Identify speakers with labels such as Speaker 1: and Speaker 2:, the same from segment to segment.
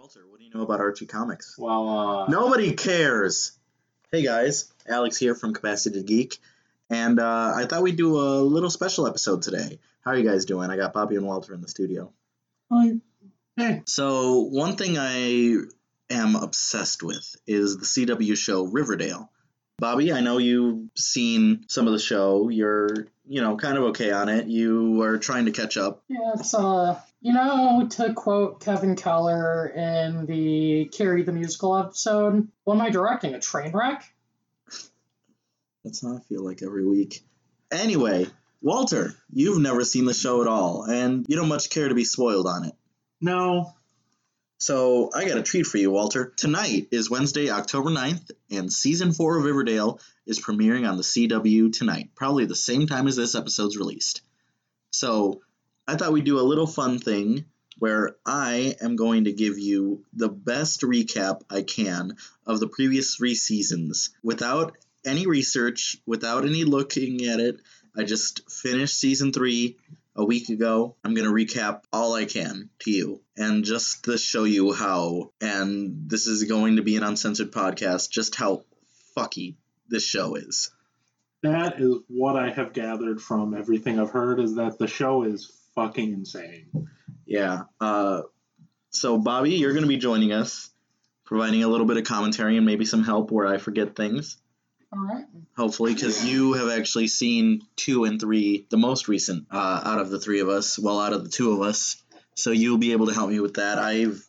Speaker 1: Walter, what do you know about Archie Comics?
Speaker 2: Well, uh,
Speaker 1: Nobody cares. Hey guys, Alex here from Capacity Geek, and uh, I thought we'd do a little special episode today. How are you guys doing? I got Bobby and Walter in the studio.
Speaker 2: I- hey,
Speaker 1: So one thing I am obsessed with is the CW show Riverdale. Bobby, I know you've seen some of the show. You're, you know, kind of okay on it. You are trying to catch up.
Speaker 3: Yeah, it's uh, you know, to quote Kevin Keller in the Carrie the Musical episode, what am I directing? A train wreck?
Speaker 1: That's how I feel like every week. Anyway, Walter, you've never seen the show at all, and you don't much care to be spoiled on it.
Speaker 2: no,
Speaker 1: So I got a treat for you, Walter. Tonight is Wednesday, October 9th, and season four of Riverdale is premiering on the CW tonight, probably the same time as this episode's released. So I thought we'd do a little fun thing where I am going to give you the best recap I can of the previous three seasons without any research, without any looking at it. I just finished season three a week ago. I'm going to recap all I can to you and just to show you how, and this is going to be an uncensored podcast, just how fucky this show is.
Speaker 2: that is what I have gathered from everything I've heard is that the show is fucking insane.
Speaker 1: Yeah. Uh, so, Bobby, you're going to be joining us, providing a little bit of commentary and maybe some help where I forget things.
Speaker 3: All right.
Speaker 1: Hopefully, because you have actually seen two and three, the most recent uh, out of the three of us, well, out of the two of us. So you'll be able to help me with that. I've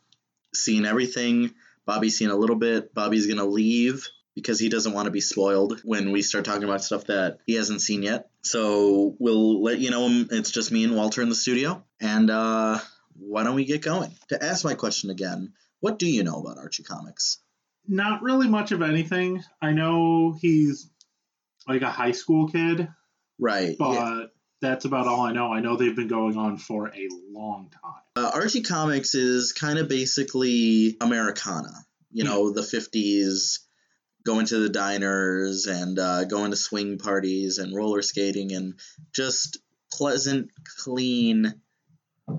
Speaker 1: seen everything. Bobby's seen a little bit. Bobby's gonna leave because he doesn't want to be spoiled when we start talking about stuff that he hasn't seen yet. So we'll let you know it's just me and Walter in the studio. And uh, why don't we get going? To ask my question again, what do you know about Archie Comics?
Speaker 2: Not really much of anything. I know he's like a high school kid,
Speaker 1: Right.
Speaker 2: but
Speaker 1: yeah.
Speaker 2: that's about all I know. I know they've been going on for a long time.
Speaker 1: Uh, Archie Comics is kind of basically Americana. You know, the 50s, going to the diners and uh, going to swing parties and roller skating and just pleasant, clean,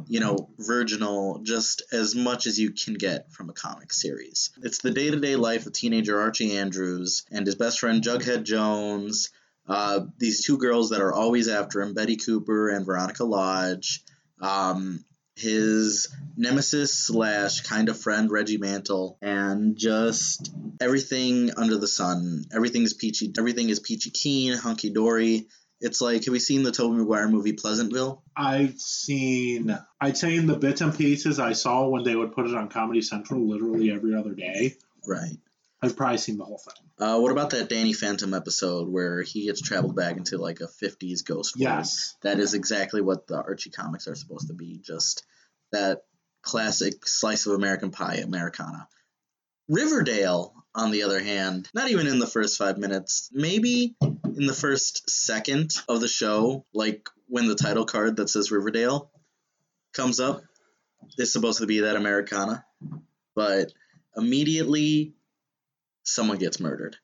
Speaker 1: you know, virginal, just as much as you can get from a comic series. It's the day to day life of teenager Archie Andrews and his best friend Jughead Jones. Uh, these two girls that are always after him, Betty Cooper and Veronica Lodge. Um, his nemesis slash kind of friend Reggie Mantle, and just everything under the sun. Everything is peachy. Everything is peachy keen, hunky dory. It's like, have we seen the Tobey Maguire movie Pleasantville?
Speaker 2: I've seen, I'd say in the bits and pieces I saw when they would put it on Comedy Central literally every other day,
Speaker 1: Right.
Speaker 2: I've probably seen the whole thing.
Speaker 1: Uh, what about that Danny Phantom episode where he gets traveled back into like a 50s ghost world?
Speaker 2: Yes.
Speaker 1: That is exactly what the Archie comics are supposed to be. Just that classic slice of American pie, Americana. Riverdale, on the other hand, not even in the first five minutes, maybe in the first second of the show, like when the title card that says Riverdale comes up, is supposed to be that Americana. But immediately, someone gets murdered.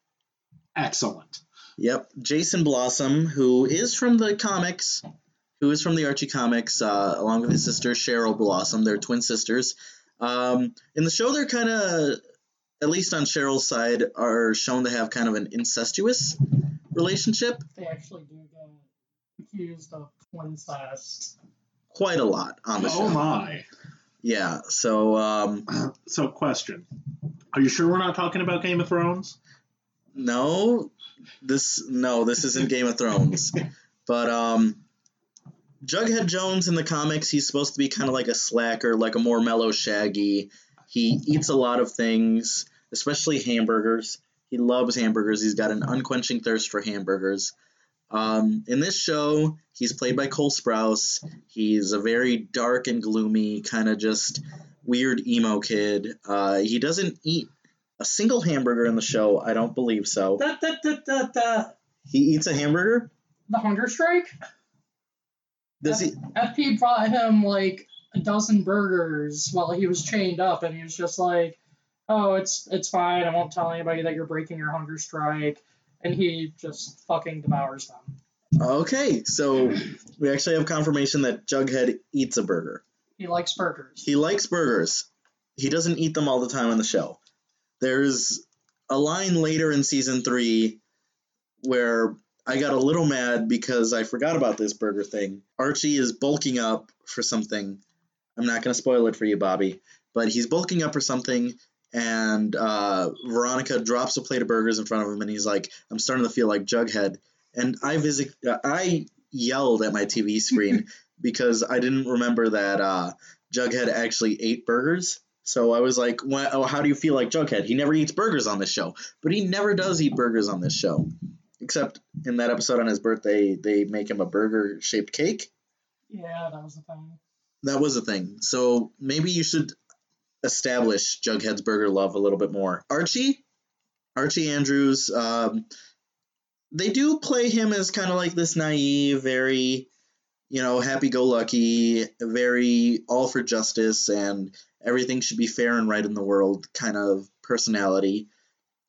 Speaker 2: Excellent.
Speaker 1: Yep, Jason Blossom, who is from the comics, who is from the Archie comics, uh, along with his sister Cheryl Blossom. They're twin sisters. Um, in the show, they're kind of, at least on Cheryl's side, are shown to have kind of an incestuous relationship.
Speaker 3: They actually do get accused of incest.
Speaker 1: Quite a lot on the show.
Speaker 2: Oh my.
Speaker 1: Yeah, so um,
Speaker 2: So, question. Are you sure we're not talking about Game of Thrones?
Speaker 1: no, this no, this isn't Game of Thrones, but um, Jughead Jones in the comics, he's supposed to be kind of like a slacker, like a more mellow Shaggy. He eats a lot of things, especially hamburgers. He loves hamburgers. He's got an unquenching thirst for hamburgers. Um, in this show, he's played by Cole Sprouse. He's a very dark and gloomy, kind of just weird emo kid. Uh, he doesn't eat a single hamburger in the show. I don't believe so.
Speaker 3: Da, da, da, da, da.
Speaker 1: He eats a hamburger.
Speaker 3: The hunger strike?
Speaker 1: Does he?
Speaker 3: FP brought him like a dozen burgers while he was chained up, and he was just like, "Oh, it's it's fine. I won't tell anybody that you're breaking your hunger strike." And he just fucking devours them.
Speaker 1: Okay, so we actually have confirmation that Jughead eats a burger.
Speaker 3: He likes burgers.
Speaker 1: He likes burgers. he doesn't eat them all the time on the show. There's a line later in season three where I got a little mad because I forgot about this burger thing. Archie is bulking up for something. I'm not going to spoil it for you, Bobby, but he's bulking up for something, and uh, Veronica drops a plate of burgers in front of him, and he's like, "I'm starting to feel like Jughead," and I visit, uh, I yelled at my TV screen because I didn't remember that uh, Jughead actually ate burgers. So I was like, well, oh, how do you feel like Jughead? He never eats burgers on this show, but he never does eat burgers on this show. Except in that episode on his birthday, they make him a burger shaped cake.
Speaker 3: Yeah, that was the thing.
Speaker 1: That was a thing. So maybe you should establish Jughead's burger love a little bit more. Archie, Archie Andrews, um, they do play him as kind of like this naive, very, you know, happy go lucky, very all for justice and everything should be fair and right in the world kind of personality.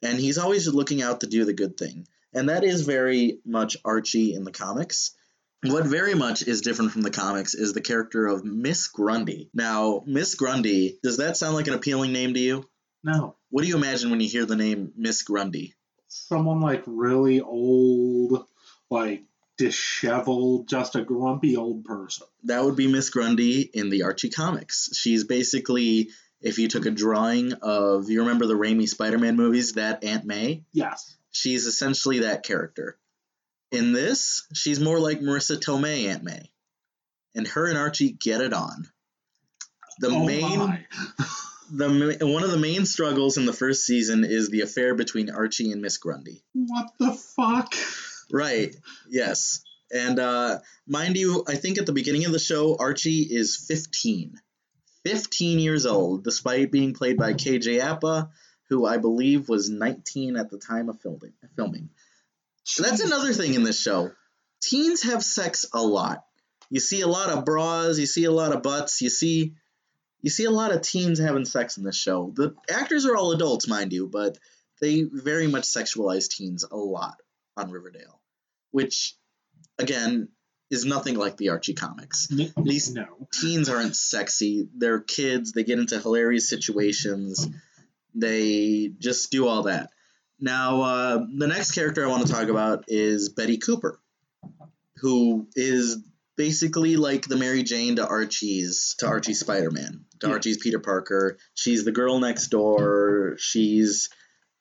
Speaker 1: And he's always looking out to do the good thing. And that is very much Archie in the comics. What very much is different from the comics is the character of Miss Grundy. Now, Miss Grundy, does that sound like an appealing name to you?
Speaker 2: No.
Speaker 1: What do you imagine when you hear the name Miss Grundy?
Speaker 2: Someone like really old, like disheveled, just a grumpy old person.
Speaker 1: That would be Miss Grundy in the Archie comics. She's basically, if you took a drawing of, you remember the Raimi Spider Man movies, that Aunt May?
Speaker 2: Yes.
Speaker 1: She's essentially that character. In this, she's more like Marisa Tomei Aunt May. And her and Archie get it on. The
Speaker 2: Oh
Speaker 1: main
Speaker 2: my.
Speaker 1: the one of the main struggles in the first season is the affair between Archie and Miss Grundy.
Speaker 2: What the fuck?
Speaker 1: Right. Yes. And uh, mind you, I think at the beginning of the show, Archie is 15. 15 years old, despite being played by KJ Appa, who I believe was 19 at the time of filming. filming. That's another thing in this show. Teens have sex a lot. You see a lot of bras, you see a lot of butts, you see you see a lot of teens having sex in this show. The actors are all adults, mind you, but they very much sexualize teens a lot on Riverdale, which again is nothing like the Archie comics. Least-
Speaker 2: no.
Speaker 1: Teens aren't sexy. They're kids. They get into hilarious situations. They just do all that. Now, uh, the next character I want to talk about is Betty Cooper, who is basically like the Mary Jane to Archie's to Archie's Spider-Man, to
Speaker 2: Yeah.
Speaker 1: Archie's Peter Parker. She's the girl next door. She's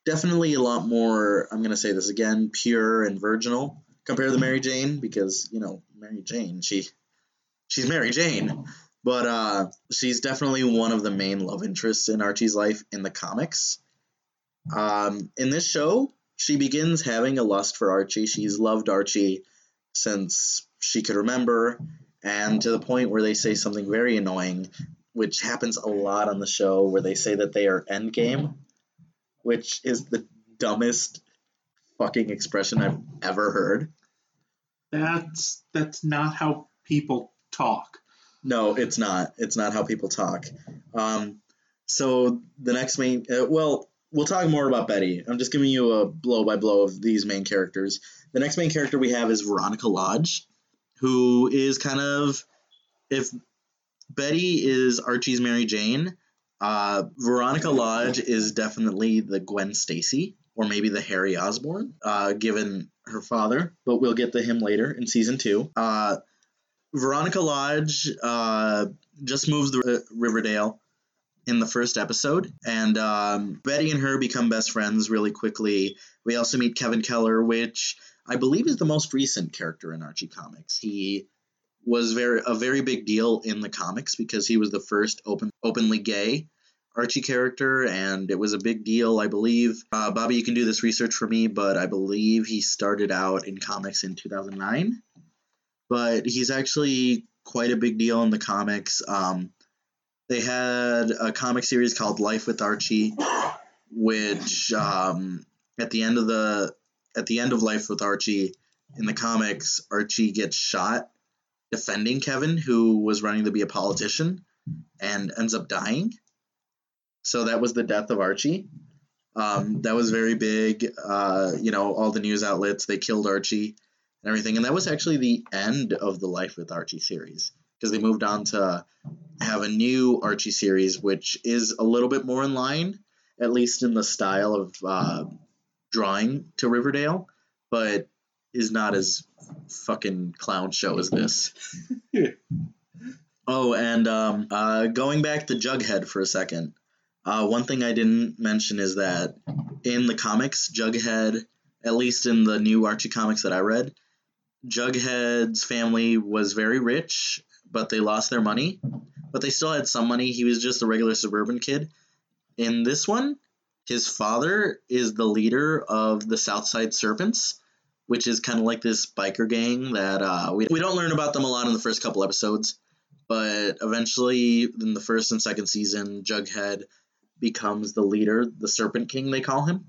Speaker 1: definitely a lot more. I'm gonna say this again, pure and virginal compared to Mary Jane because you know Mary Jane, she she's Mary Jane, but uh, she's definitely one of the main love interests in Archie's life in the comics. Um, in this show, she begins having a lust for Archie. She's loved Archie since she could remember, and to the point where they say something very annoying, which happens a lot on the show, where they say that they are endgame, which is the dumbest fucking expression I've ever heard.
Speaker 2: That's that's not how people talk.
Speaker 1: No, it's not. It's not how people talk. Um, so the next main, uh, well, we'll talk more about Betty. I'm just giving you a blow by blow of these main characters. The next main character we have is Veronica Lodge, who is kind of, if Betty is Archie's Mary Jane, uh, Veronica Lodge is definitely the Gwen Stacy or maybe the Harry Osborn, uh, given her father. But we'll get to him later in season two. Uh, Veronica Lodge uh, just moves to Riverdale in the first episode, and um, Betty and her become best friends really quickly. We also meet Kevin Keller, which I believe is the most recent character in Archie comics. He was very a very big deal in the comics because he was the first open openly gay Archie character, and it was a big deal, I believe. Uh, Bobby, you can do this research for me, but I believe he started out in comics in 2009 but he's actually quite a big deal in the comics. Um, they had a comic series called Life with Archie, which um, at the end of the at the end of Life with Archie in the comics, Archie gets shot defending Kevin, who was running to be a politician, and ends up dying. So that was the death of Archie. Um, that was very big. Uh, you know, all the news outlets they killed Archie and everything. And that was actually the end of the Life with Archie series because they moved on to have a new Archie series, which is a little bit more in line, at least in the style of uh, drawing to Riverdale, but is not as fucking clown show as this. oh, and um, uh, going back to Jughead for a second. Uh, one thing I didn't mention is that in the comics, Jughead, at least in the new Archie comics that I read, Jughead's family was very rich, but they lost their money. But they still had some money. He was just a regular suburban kid. In this one, his father is the leader of the Southside Serpents, which is kind of like this biker gang that uh, we, we don't learn about them a lot in the first couple episodes. But eventually, in the first and second season, Jughead becomes the leader, the Serpent King, they call him.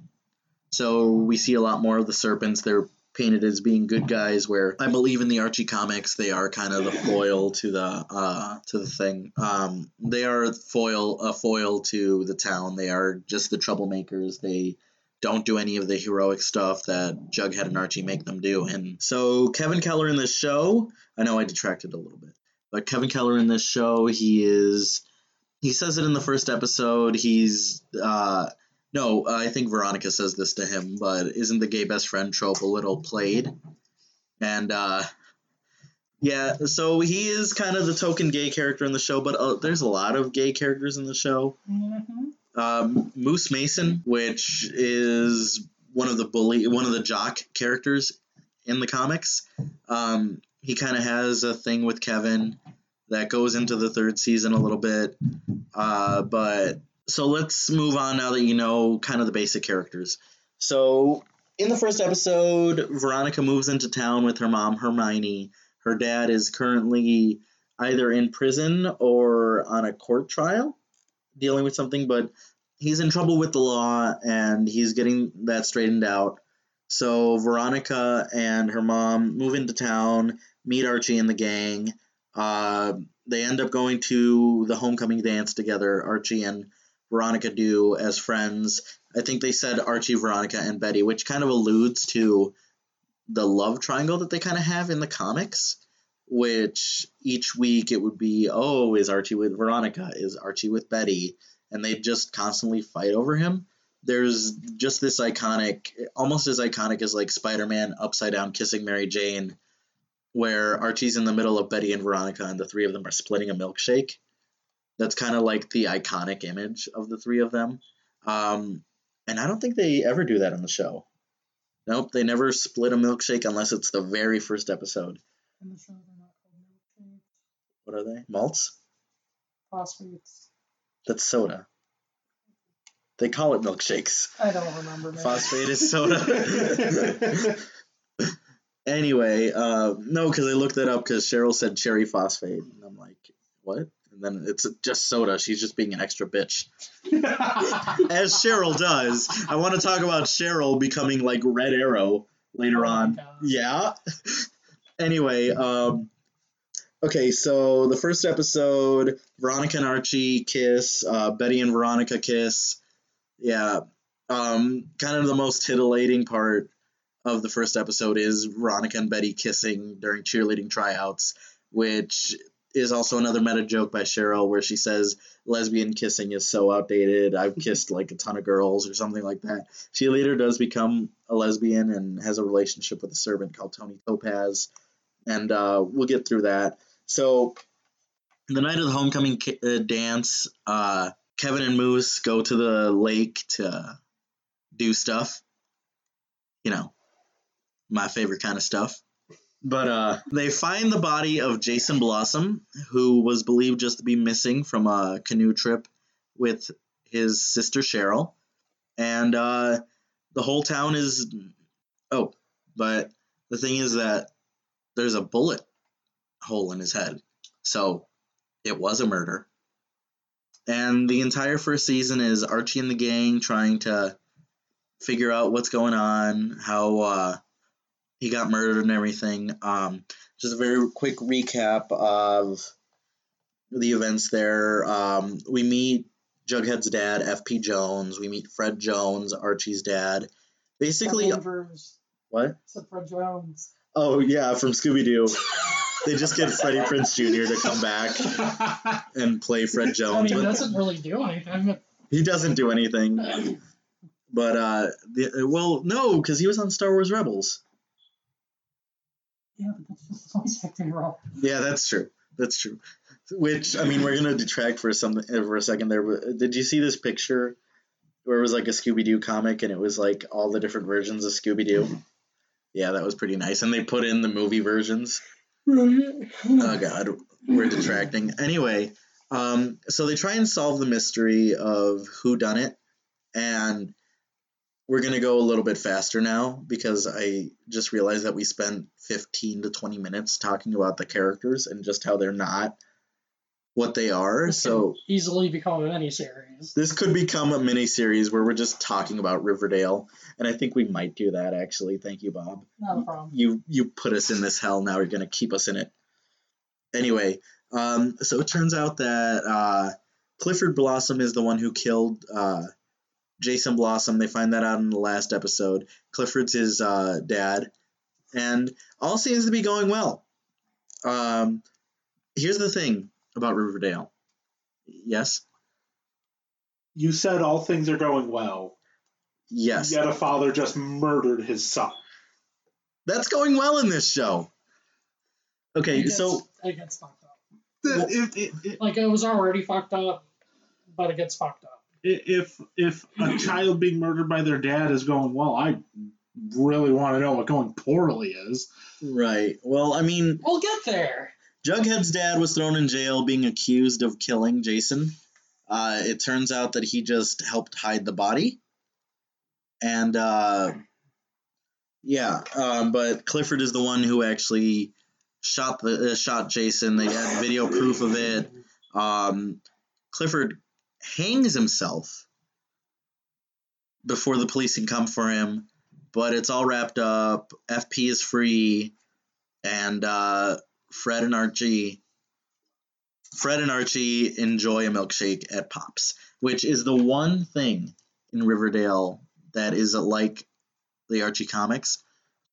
Speaker 1: So we see a lot more of the serpents. They're painted as being good guys, where I believe in the Archie comics they are kind of the foil to the uh, to the thing. Um, they are foil a foil to the town. They are just the troublemakers. They don't do any of the heroic stuff that Jughead and Archie make them do. And so Kevin Keller in this show, I know I detracted a little bit, but Kevin Keller in this show, he is he says it in the first episode. He's uh, no, I think Veronica says this to him, but isn't the gay best friend trope a little played? And uh, yeah, so he is kind of the token gay character in the show, but uh, there's a lot of gay characters in the show.
Speaker 3: Mm-hmm.
Speaker 1: Um, Moose Mason, which is one of the bully, one of the jock characters in the comics. Um, he kind of has a thing with Kevin that goes into the third season a little bit. Uh, but so let's move on now that you know kind of the basic characters. So in the first episode, Veronica moves into town with her mom, Hermione. Her dad is currently either in prison or on a court trial dealing with something, but he's in trouble with the law and he's getting that straightened out. So Veronica and her mom move into town, meet Archie and the gang. Uh, they end up going to the homecoming dance together. Archie and Veronica do as friends. I think they said Archie, Veronica, and Betty, which kind of alludes to the love triangle that they kind of have in the comics. Which each week it would be, oh, is Archie with Veronica? Is Archie with Betty? And they just constantly fight over him. There's just this iconic, almost as iconic as like Spider Man upside down kissing Mary Jane where Archie's in the middle of Betty and Veronica, and the three of them are splitting a milkshake. That's kind of like the iconic image of the three of them. Um, and I don't think they ever do that on the show. Nope, they never split a milkshake unless it's the very first episode.
Speaker 3: In the show, they're not called milkshakes.
Speaker 1: What are they? Malts?
Speaker 3: Phosphates.
Speaker 1: That's soda. They call it milkshakes.
Speaker 3: I don't remember. Man.
Speaker 1: Phosphate is soda. anyway, uh, no, because I looked that up because Cheryl said cherry phosphate, and I'm like, what? And then it's just soda. She's just being an extra bitch, as Cheryl does. I want to talk about Cheryl becoming like Red Arrow later
Speaker 3: Oh
Speaker 1: on.
Speaker 3: God.
Speaker 1: Yeah. anyway, um, okay, so the first episode, Veronica and Archie kiss, uh, Betty and Veronica kiss. Yeah. Um, kind of the most titillating part of the first episode is Veronica and Betty kissing during cheerleading tryouts, which is also another meta joke by Cheryl where she says lesbian kissing is so outdated. I've kissed like a ton of girls or something like that. She later does become a lesbian and has a relationship with a serpent called Toni Topaz, and uh, we'll get through that. So, the night of the homecoming ki- uh, dance, uh, Kevin and Moose go to the lake to do stuff. You know, my favorite kind of stuff. But uh, they find the body of Jason Blossom, who was believed just to be missing from a canoe trip with his sister Cheryl. And uh, the whole town is. Oh, but the thing is that there's a bullet hole in his head. So it was a murder. And the entire first season is Archie and the gang trying to figure out what's going on, how uh, he got murdered and everything. Um, just a very quick recap of the events there. Um, we meet Jughead's dad, F.P. Jones. We meet Fred Jones, Archie's dad. Basically, what?
Speaker 3: Except for Jones.
Speaker 1: Oh yeah, from Scooby Doo. They just get Freddie Prinze Jr. to come back and play Fred
Speaker 3: I
Speaker 1: Jones.
Speaker 3: mean, he doesn't really do anything.
Speaker 1: he doesn't do anything. But uh, the, well, no, because he was on Star Wars Rebels.
Speaker 3: Yeah, but that's just voice acting role.
Speaker 1: Yeah, that's true. That's true. Which I mean, we're gonna detract for some for a second there. But did you see this picture where it was like a Scooby Doo comic and it was like all the different versions of Scooby Doo? Yeah, that was pretty nice. And they put in the movie versions. Oh God, we're detracting. Anyway, um, so they try and solve the mystery of who done it, and we're gonna go a little bit faster now because I just realized that we spent 15 to 20 minutes talking about the characters and just how they're not what they are. So
Speaker 3: easily become a miniseries.
Speaker 1: this could become a mini series where we're just talking about Riverdale, and I think we might do that actually. Thank you, Bob
Speaker 3: Not a problem.
Speaker 1: you you put us in this hell now you're gonna keep us in it anyway um so it turns out that uh clifford blossom is the one who killed uh jason blossom they find that out in the last episode clifford's his uh dad and all seems to be going well um here's the thing about riverdale yes
Speaker 2: you said all things are going well.
Speaker 1: yes
Speaker 2: Yet a father just murdered his son.
Speaker 1: that's going well in this show okay
Speaker 3: It gets,
Speaker 1: so
Speaker 3: it gets fucked up.
Speaker 2: The- If, if, if,
Speaker 3: Like it was already fucked up, but it gets fucked up.
Speaker 2: If if a child being murdered by their dad is going well, I really want to know what going poorly is.
Speaker 1: right well i mean
Speaker 3: We'll get there.
Speaker 1: Jughead's dad was thrown in jail being accused of killing Jason. Uh, it turns out that he just helped hide the body. And uh, yeah, um, but Clifford is the one who actually shot the uh, shot Jason. They had video proof of it. Um, Clifford hangs himself before the police can come for him, but it's all wrapped up. FP is free, and uh, Fred and Archie Fred and Archie enjoy a milkshake at Pops, which is the one thing in Riverdale that is like the Archie comics.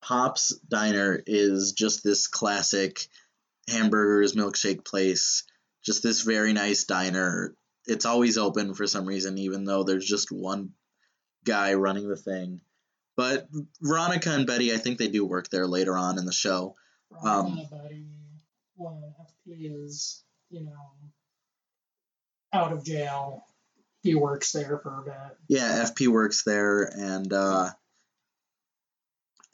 Speaker 1: Pops Diner is just this classic hamburgers milkshake place, just this very nice diner. It's always open for some reason, even though there's just one guy running the thing. But Veronica and Betty, I think they do work there later on in the show. Um,
Speaker 3: Right, buddy. When FP is, you know, out of jail, he works there for a bit.
Speaker 1: Yeah, FP works there, and uh,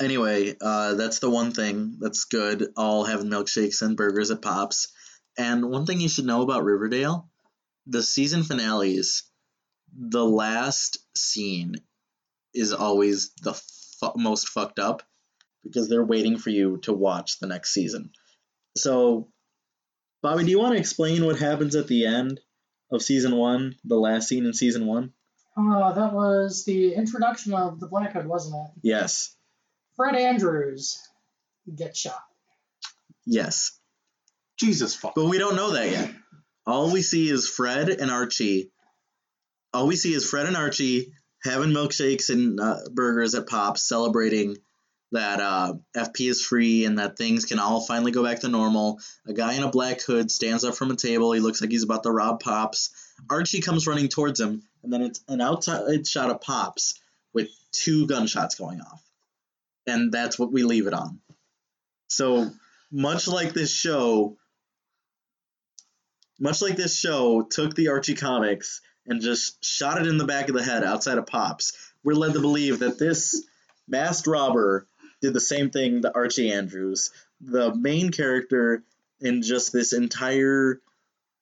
Speaker 1: anyway, uh, that's the one thing that's good. All having milkshakes and burgers at Pops. And one thing you should know about Riverdale: the season finales, the last scene is always the fu- most fucked up because they're waiting for you to watch the next season. So, Bobby, do you want to explain what happens at the end of season one, the last scene in season one?
Speaker 3: Uh, that was the introduction of the Black Hood, wasn't it?
Speaker 1: Yes.
Speaker 3: Fred Andrews gets shot.
Speaker 1: Yes.
Speaker 2: Jesus fuck.
Speaker 1: But we don't know that yet. All we see is Fred and Archie. All we see is Fred and Archie having milkshakes and uh, burgers at Pops, celebrating that uh, FP is free and that things can all finally go back to normal. A guy in a black hood stands up from a table. He looks like he's about to rob Pops. Archie comes running towards him, and then it's an outside shot of Pops with two gunshots going off. And that's what we leave it on. So, much like this show, much like this show took the Archie comics and just shot it in the back of the head outside of Pops, we're led to believe that this masked robber did the same thing to Archie Andrews, the main character in just this entire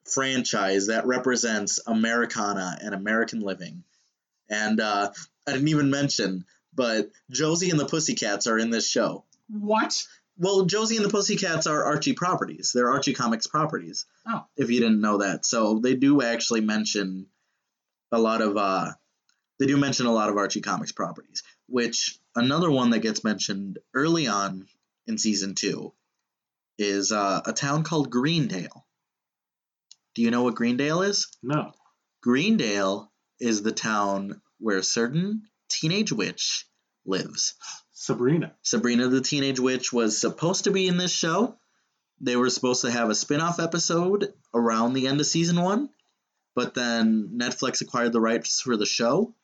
Speaker 1: franchise that represents Americana and American living. And uh, I didn't even mention, but Josie and the Pussycats are in this show.
Speaker 3: What?
Speaker 1: Well, Josie and the Pussycats are Archie properties. They're Archie Comics properties.
Speaker 3: Oh.
Speaker 1: If you didn't know that. So they do actually mention a lot of uh they do mention a lot of Archie Comics properties, which another one that gets mentioned early on in season 2 is uh, a town called Greendale. Do you know what Greendale is?
Speaker 2: No.
Speaker 1: Greendale is the town where a certain teenage witch lives.
Speaker 2: Sabrina.
Speaker 1: Sabrina the Teenage Witch was supposed to be in this show, they were supposed to have a spin-off episode around the end of season one, but then Netflix acquired the rights for the show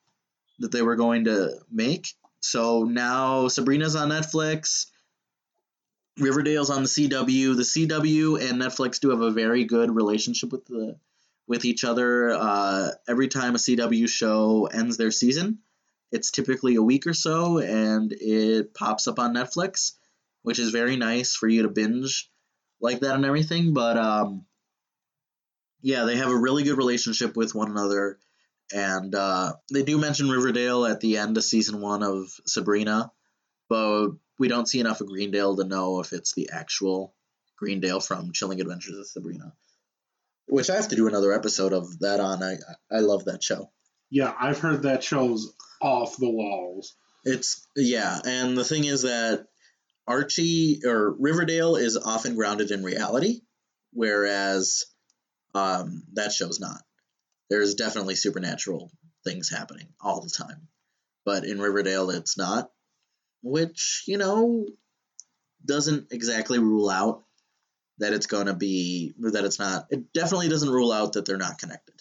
Speaker 1: that they were going to make. So now Sabrina's on Netflix. Riverdale's on the CW. The CW and Netflix do have a very good relationship with the with each other. Uh, every time a CW show ends their season, it's typically a week or so, and it pops up on Netflix, which is very nice for you to binge like that and everything. But um, yeah, they have a really good relationship with one another, and uh, they do mention Riverdale at the end of season one of Sabrina, but we don't see enough of Greendale to know if it's the actual Greendale from Chilling Adventures of Sabrina. Which I have to do another episode of that on. I I love that show.
Speaker 2: Yeah, I've heard that show's off the walls.
Speaker 1: It's yeah, and the thing is that Archie or Riverdale is often grounded in reality, whereas um, that show's not. There's definitely supernatural things happening all the time, but in Riverdale it's not, which you know doesn't exactly rule out that it's going to be that it's not. It definitely doesn't rule out that they're not connected.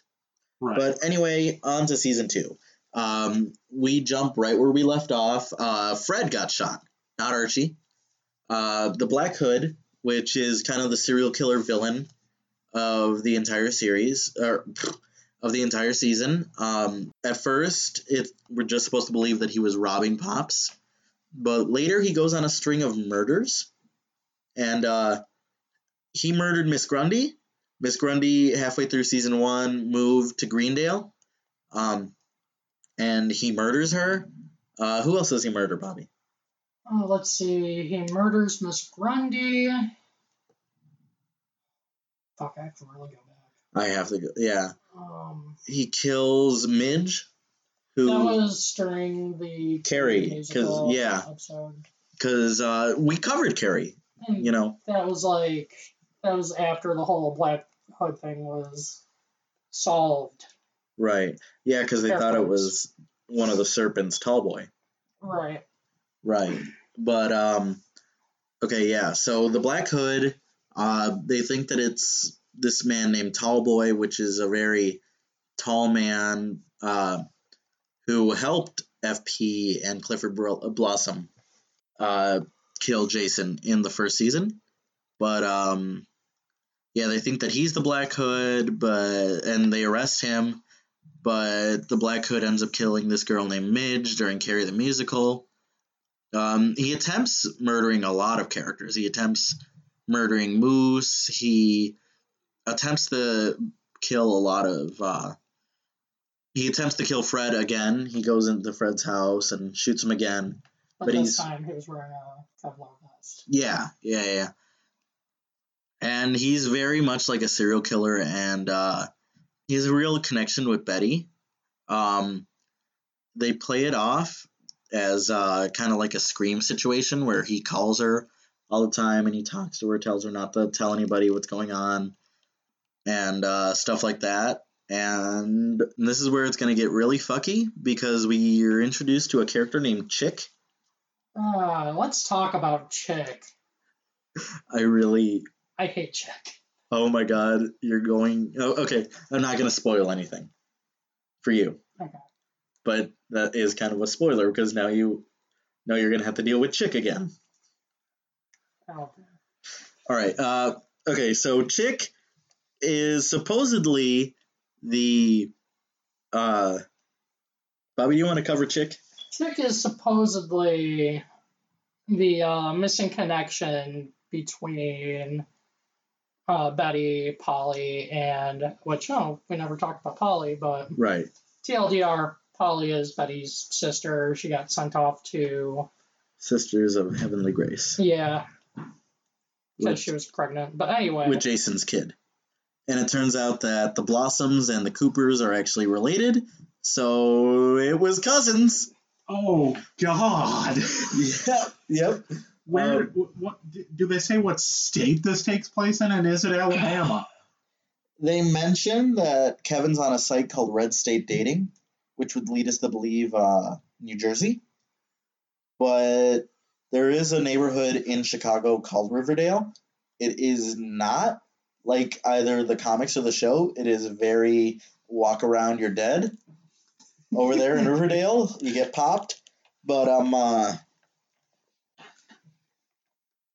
Speaker 2: Right.
Speaker 1: But anyway, on to season two. Um, we jump right where we left off. Uh, Fred got shot, not Archie. Uh, the Black Hood, which is kind of the serial killer villain of the entire series, or of the entire season. Um, at first, it we're just supposed to believe that he was robbing Pops, but later he goes on a string of murders, and uh, he murdered Miss Grundy. Miss Grundy, halfway through season one, moved to Greendale, um, and he murders her. Uh, who else does he murder, Bobby?
Speaker 3: Oh, let's see. He murders Miss Grundy. Fuck, I have to really go back.
Speaker 1: I have to go. Yeah,
Speaker 3: Um,
Speaker 1: he kills Midge,
Speaker 3: that
Speaker 1: who
Speaker 3: was during the
Speaker 1: Carrie, 'cause,
Speaker 3: musical
Speaker 1: yeah.
Speaker 3: episode.
Speaker 1: because uh, we covered Carrie.
Speaker 3: And
Speaker 1: You know,
Speaker 3: that was like that was after the whole Black Hood thing was solved.
Speaker 1: Right? Yeah, because they thought it was one of the serpents, Tallboy.
Speaker 3: Right.
Speaker 1: Right. But um okay, yeah. So the Black Hood, uh they think that it's this man named Tallboy, which is a very tall man uh who helped FP and Clifford Blossom uh kill Jason in the first season. But um yeah, they think that he's the Black Hood, but and they arrest him, but the Black Hood ends up killing this girl named Midge during Carrie the Musical. Um, he attempts murdering a lot of characters. He attempts murdering Moose. He attempts to kill a lot of. Uh, he attempts to kill Fred again. He goes into Fred's house and shoots him again.
Speaker 3: But,
Speaker 1: But
Speaker 3: this
Speaker 1: he's-
Speaker 3: time he was wearing a Kevlar vest.
Speaker 1: Yeah, yeah, yeah. And he's very much like a serial killer, and uh, he has a real connection with Betty. Um, they play it off as uh, kind of like a scream situation where he calls her all the time and he talks to her, tells her not to tell anybody what's going on, and uh, stuff like that. And this is where it's going to get really fucky because we are introduced to a character named Chick.
Speaker 3: Uh, let's talk about Chick.
Speaker 1: I really
Speaker 3: I hate Chick.
Speaker 1: Oh my god, you're going. Oh, okay, I'm not going to spoil anything for you.
Speaker 3: Okay.
Speaker 1: But that is kind of a spoiler because now you now you're going to have to deal with Chick again.
Speaker 3: Oh,
Speaker 1: All right. Uh, okay, so Chick is supposedly the. Uh, Bobby, you want to cover Chick?
Speaker 3: Chick is supposedly the uh, missing connection between uh, Betty, Polly, and which no, we never talked about Polly, but
Speaker 1: Right.
Speaker 3: TLDR, Polly is Betty's sister. She got sent off to
Speaker 1: Sisters of Heavenly Grace
Speaker 3: yeah, because she was pregnant. But anyway,
Speaker 1: with Jason's kid. And it turns out that the Blossoms and the Coopers are actually related. So it was cousins.
Speaker 2: Oh God!
Speaker 1: Yep. Yep.
Speaker 2: Where?
Speaker 1: Um,
Speaker 2: what? Do they say what state this takes place in? And is it Alabama?
Speaker 1: They mention that Kevin's on a site called Red State Dating, which would lead us to believe uh, New Jersey. But there is a neighborhood in Chicago called Riverdale, it is not like either the comics or the show. It is very walk around, you're dead. Over there in Riverdale, you get popped. But um, uh,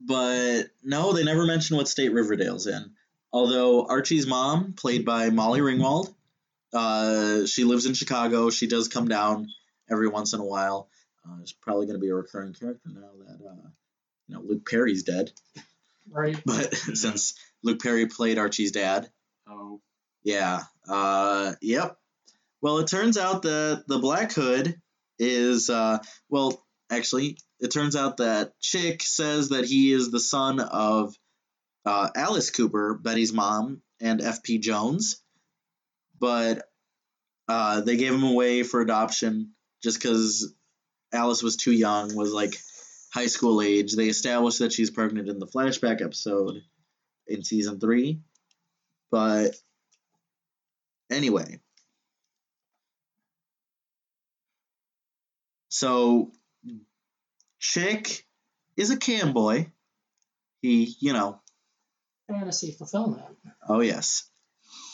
Speaker 1: but no, they never mention what state Riverdale's in. Although Archie's mom, played by Molly Ringwald, uh, she lives in Chicago. She does come down every once in a while. Uh, it's probably going to be a recurring character now that uh, you know Luke Perry's dead.
Speaker 3: Right.
Speaker 1: But since Luke Perry played Archie's dad,
Speaker 2: Oh,
Speaker 1: yeah. Uh, yep. Well, it turns out that the Black Hood is uh, well, actually, it turns out that Chick says that he is the son of uh, Alice Cooper, Betty's mom, and F.P. Jones, but uh, they gave him away for adoption just because Alice was too young, was like high school age. They established that she's pregnant in the flashback episode in season three, but anyway. So, Chick is a cam boy. He, you know,
Speaker 3: Fantasy fulfillment.
Speaker 1: oh yes.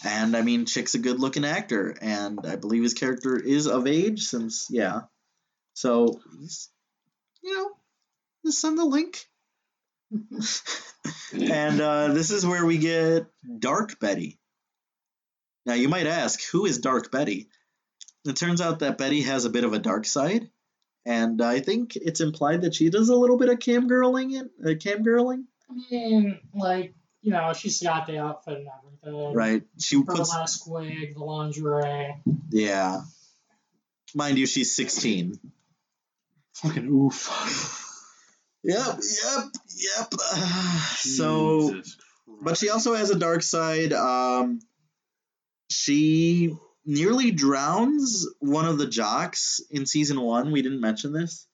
Speaker 1: And I mean, Chick's a good looking actor, and I believe his character is of age since, yeah. So, you know, just send the link. and uh, this is where we get Dark Betty. Now, you might ask, who is Dark Betty? It turns out that Betty has a bit of a dark side, and I think it's implied that she does a little bit of cam girling. In, uh, cam girling,
Speaker 3: I mean, like, you know, she's got the outfit and everything.
Speaker 1: right? She puts,
Speaker 3: last wig, the lingerie.
Speaker 1: yeah. Mind you, she's 16.
Speaker 2: fucking oof.
Speaker 1: Yep, yep, yep. so, but she also has a dark side. Um, she nearly drowns one of the jocks in season one. We didn't mention this,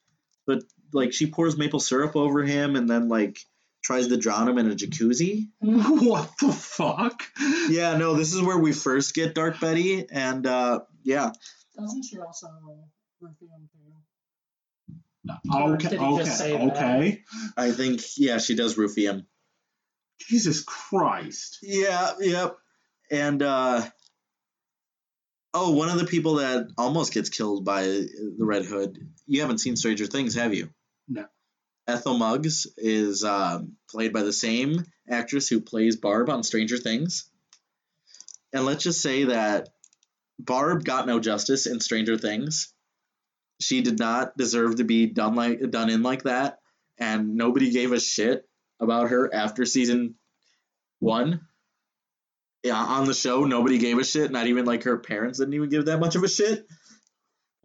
Speaker 1: but like she pours maple syrup over him and then like tries to drown him in a jacuzzi.
Speaker 2: what the fuck?
Speaker 1: Yeah, no, this is where we first get Dark Betty, and uh, yeah,
Speaker 3: Doesn't she also roofie him too?
Speaker 2: Okay,
Speaker 3: Did he just say
Speaker 2: okay,
Speaker 3: that?
Speaker 2: okay.
Speaker 1: I think yeah she does roofie him.
Speaker 2: Jesus Christ.
Speaker 1: Yeah, yep. And uh oh, one of the people that almost gets killed by the Red Hood. You haven't seen Stranger Things, have you?
Speaker 2: No.
Speaker 1: Ethel Muggs is um, played by the same actress who plays Barb on Stranger Things. And let's just say that Barb got no justice in Stranger Things. She did not deserve to be done like done in like that, and nobody gave a shit about her after season one. Yeah, on the show, nobody gave a shit. Not even like her parents didn't even give that much of a shit.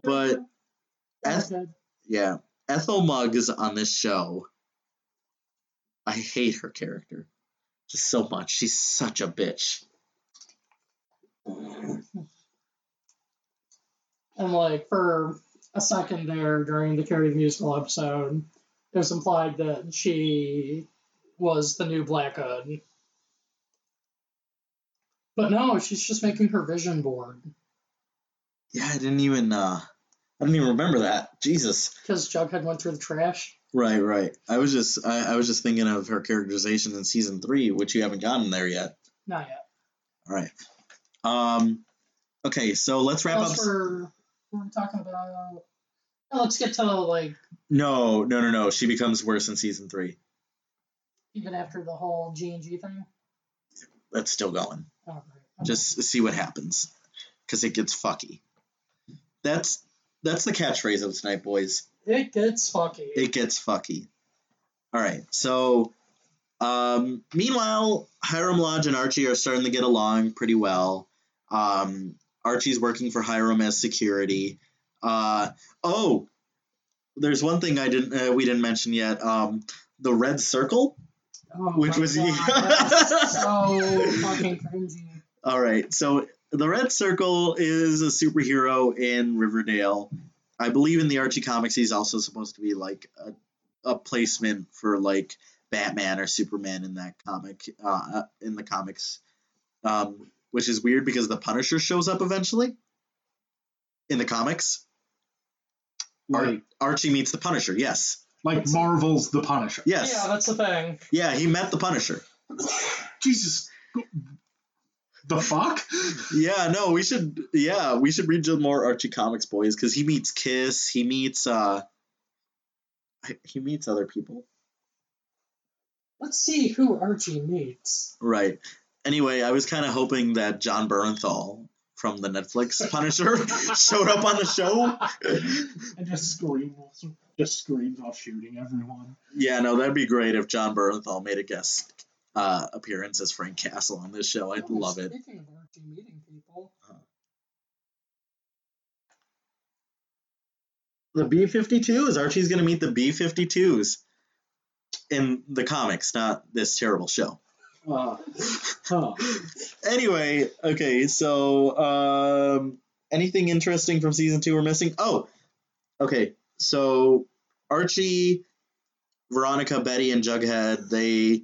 Speaker 1: But Eth- yeah, Ethel Muggs on this show. I hate her character just so much. She's such a bitch.
Speaker 3: And like for a second there during the Carrie the Musical episode, it was implied that she was the new Black Hood. But no, she's just making her vision board
Speaker 1: Yeah, I didn't even uh I didn't even remember that. Jesus.
Speaker 3: because Jughead went through the trash.
Speaker 1: Right, right. I was just I, I was just thinking of her characterization in season three, which you haven't gotten there yet.
Speaker 3: Not yet.
Speaker 1: All right. Um okay, so let's wrap
Speaker 3: Else
Speaker 1: up.
Speaker 3: we're, we're talking about. oh, let's get to like
Speaker 1: No, no, no, no. She becomes worse in season three.
Speaker 3: even after the whole G and G thing.
Speaker 1: That's still going. Just see what happens, because it gets fucky. That's that's the catchphrase of tonight, boys.
Speaker 3: It gets fucky.
Speaker 1: It gets fucky. All right. So, um, meanwhile, Hiram Lodge and Archie are starting to get along pretty well. Um, Archie's working for Hiram as security. Uh, oh, there's one thing I didn't uh, we didn't mention yet. Um, the red circle.
Speaker 3: Oh
Speaker 1: Which was-
Speaker 3: God, so fucking cringy.
Speaker 1: All right. So the Red Circle is a superhero in Riverdale. I believe in the Archie comics, he's also supposed to be like a, a placement for like Batman or Superman in that comic, uh, in the comics. Um, which is weird because the Punisher shows up eventually in the comics. Ar- Archie meets the Punisher. Yes.
Speaker 2: Like Marvel's The Punisher.
Speaker 1: Yes.
Speaker 3: Yeah, that's the thing.
Speaker 1: Yeah, he met the Punisher.
Speaker 2: Jesus. The fuck?
Speaker 1: Yeah, no, we should. Yeah, we should read more Archie comics, boys, because he meets Kiss. He meets. uh He meets other people.
Speaker 3: Let's see who Archie meets.
Speaker 1: Right. Anyway, I was kind of hoping that Jon Bernthal from the Netflix Punisher showed up on the show.
Speaker 2: and just screams, just screams while shooting everyone.
Speaker 1: Yeah, no, that'd be great if Jon Bernthal made a guest uh, appearance as Frank Castle on this show. I'd
Speaker 3: Oh,
Speaker 1: love it.
Speaker 3: Speaking of Archie meeting people,
Speaker 1: The B 52s. Archie's going to meet the B 52s in the comics, not this terrible show.
Speaker 2: Uh, huh.
Speaker 1: Anyway, okay, so um, anything interesting from season two we're missing? Oh, okay, so Archie, Veronica, Betty, and Jughead they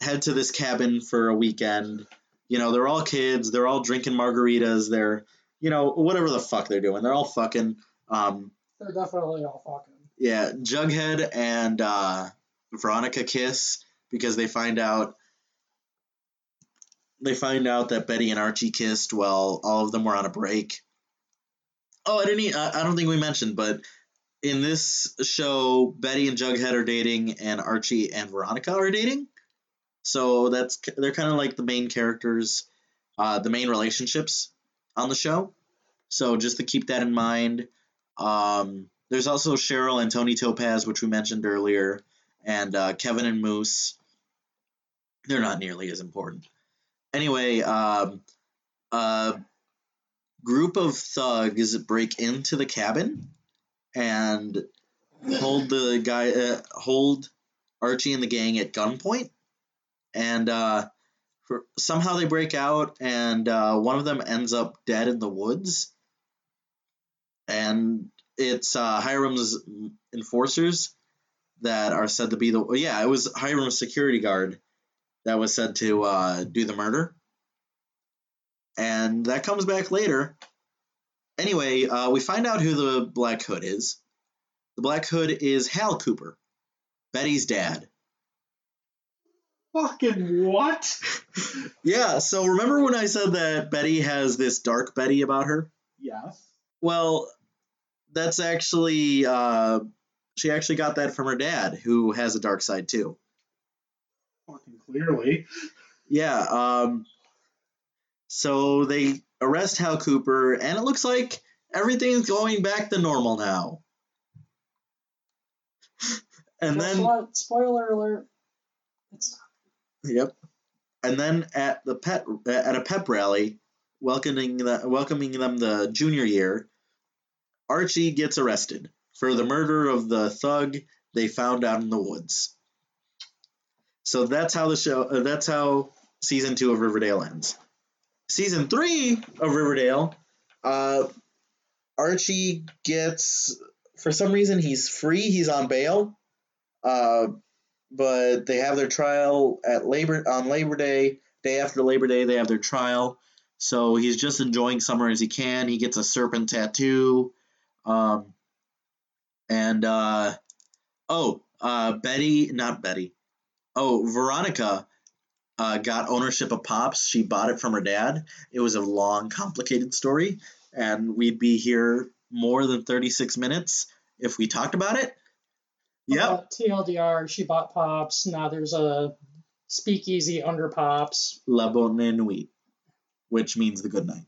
Speaker 1: head to this cabin for a weekend. You know, they're all kids. They're all drinking margaritas. They're, you know, whatever the fuck they're doing. They're all fucking. Um,
Speaker 3: they're definitely all fucking.
Speaker 1: yeah, Jughead and uh, Veronica kiss because they find out they find out that Betty and Archie kissed while all of them were on a break. Oh, I didn't. I I don't think we mentioned, but in this show, Betty and Jughead are dating, and Archie and Veronica are dating. So that's they're kind of like the main characters, uh, the main relationships on the show. So just to keep that in mind. Um, there's also Cheryl and Toni Topaz, which we mentioned earlier, and uh, Kevin and Moose. They're not nearly as important. Anyway, um, a group of thugs break into the cabin and hold the guy, uh, hold Archie and the gang at gunpoint, and uh, for, somehow they break out, and uh, one of them ends up dead in the woods. And it's uh, Hiram's enforcers that are said to be the yeah it was Hiram's security guard that was said to uh, do the murder, and that comes back later. Anyway, uh, we find out who the Black Hood is. The Black Hood is Hal Cooper, Betty's dad.
Speaker 2: Fucking what?
Speaker 1: Yeah, so remember when I said that Betty has this dark Betty about her?
Speaker 2: Yes.
Speaker 1: Well, that's actually uh, she actually got that from her dad, who has a dark side too.
Speaker 2: Fucking clearly.
Speaker 1: Yeah. Um, so they arrest Hal Cooper, and it looks like everything's going back to normal now. And
Speaker 3: Guess
Speaker 1: then,
Speaker 3: what? Spoiler alert. It's
Speaker 1: yep. And then at the pet at a pep rally, welcoming the, welcoming them the junior year, Archie gets arrested for the murder of the thug they found out in the woods. So that's how the show. Uh, that's how season two of Riverdale ends. Season three of Riverdale, uh, Archie gets for some reason he's free. He's on bail, uh, but they have their trial at Labor on Labor Day. Day after Labor Day, they have their trial. So he's just enjoying summer as he can. He gets a serpent tattoo. Um, and uh, oh, uh, Betty, not Betty. Oh, Veronica uh, got ownership of Pops. She bought it from her dad. It was a long, complicated story, and we'd be here more than 36 minutes if we talked about it. Yeah.
Speaker 3: uh, TLDR. She bought Pops. Now there's a speakeasy under Pops.
Speaker 1: La Bonne Nuit, which means the good night.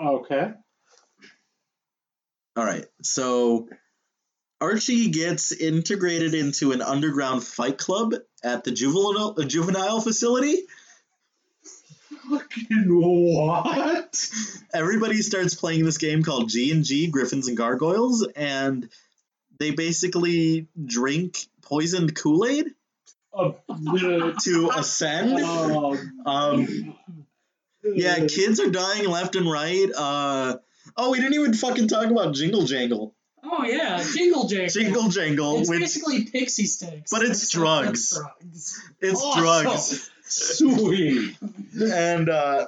Speaker 2: Okay.
Speaker 1: All right, so Archie gets integrated into an underground fight club at the juvenile juvenile facility.
Speaker 2: Fucking what?
Speaker 1: Everybody starts playing this game called G and G Griffins and Gargoyles, and they basically drink poisoned Kool Aid
Speaker 2: Uh,
Speaker 1: to ascend.
Speaker 2: um,
Speaker 1: Um, yeah, kids are dying left and right. Uh, oh, we didn't even fucking talk about Jingle Jangle.
Speaker 3: Oh yeah, Jingle Jangle.
Speaker 1: Jingle Jangle,
Speaker 3: It's
Speaker 1: which
Speaker 3: basically pixie sticks.
Speaker 1: But it's
Speaker 3: except
Speaker 1: drugs.
Speaker 3: drugs.
Speaker 1: it's
Speaker 2: Awesome.
Speaker 1: drugs.
Speaker 2: Sweet.
Speaker 1: and uh,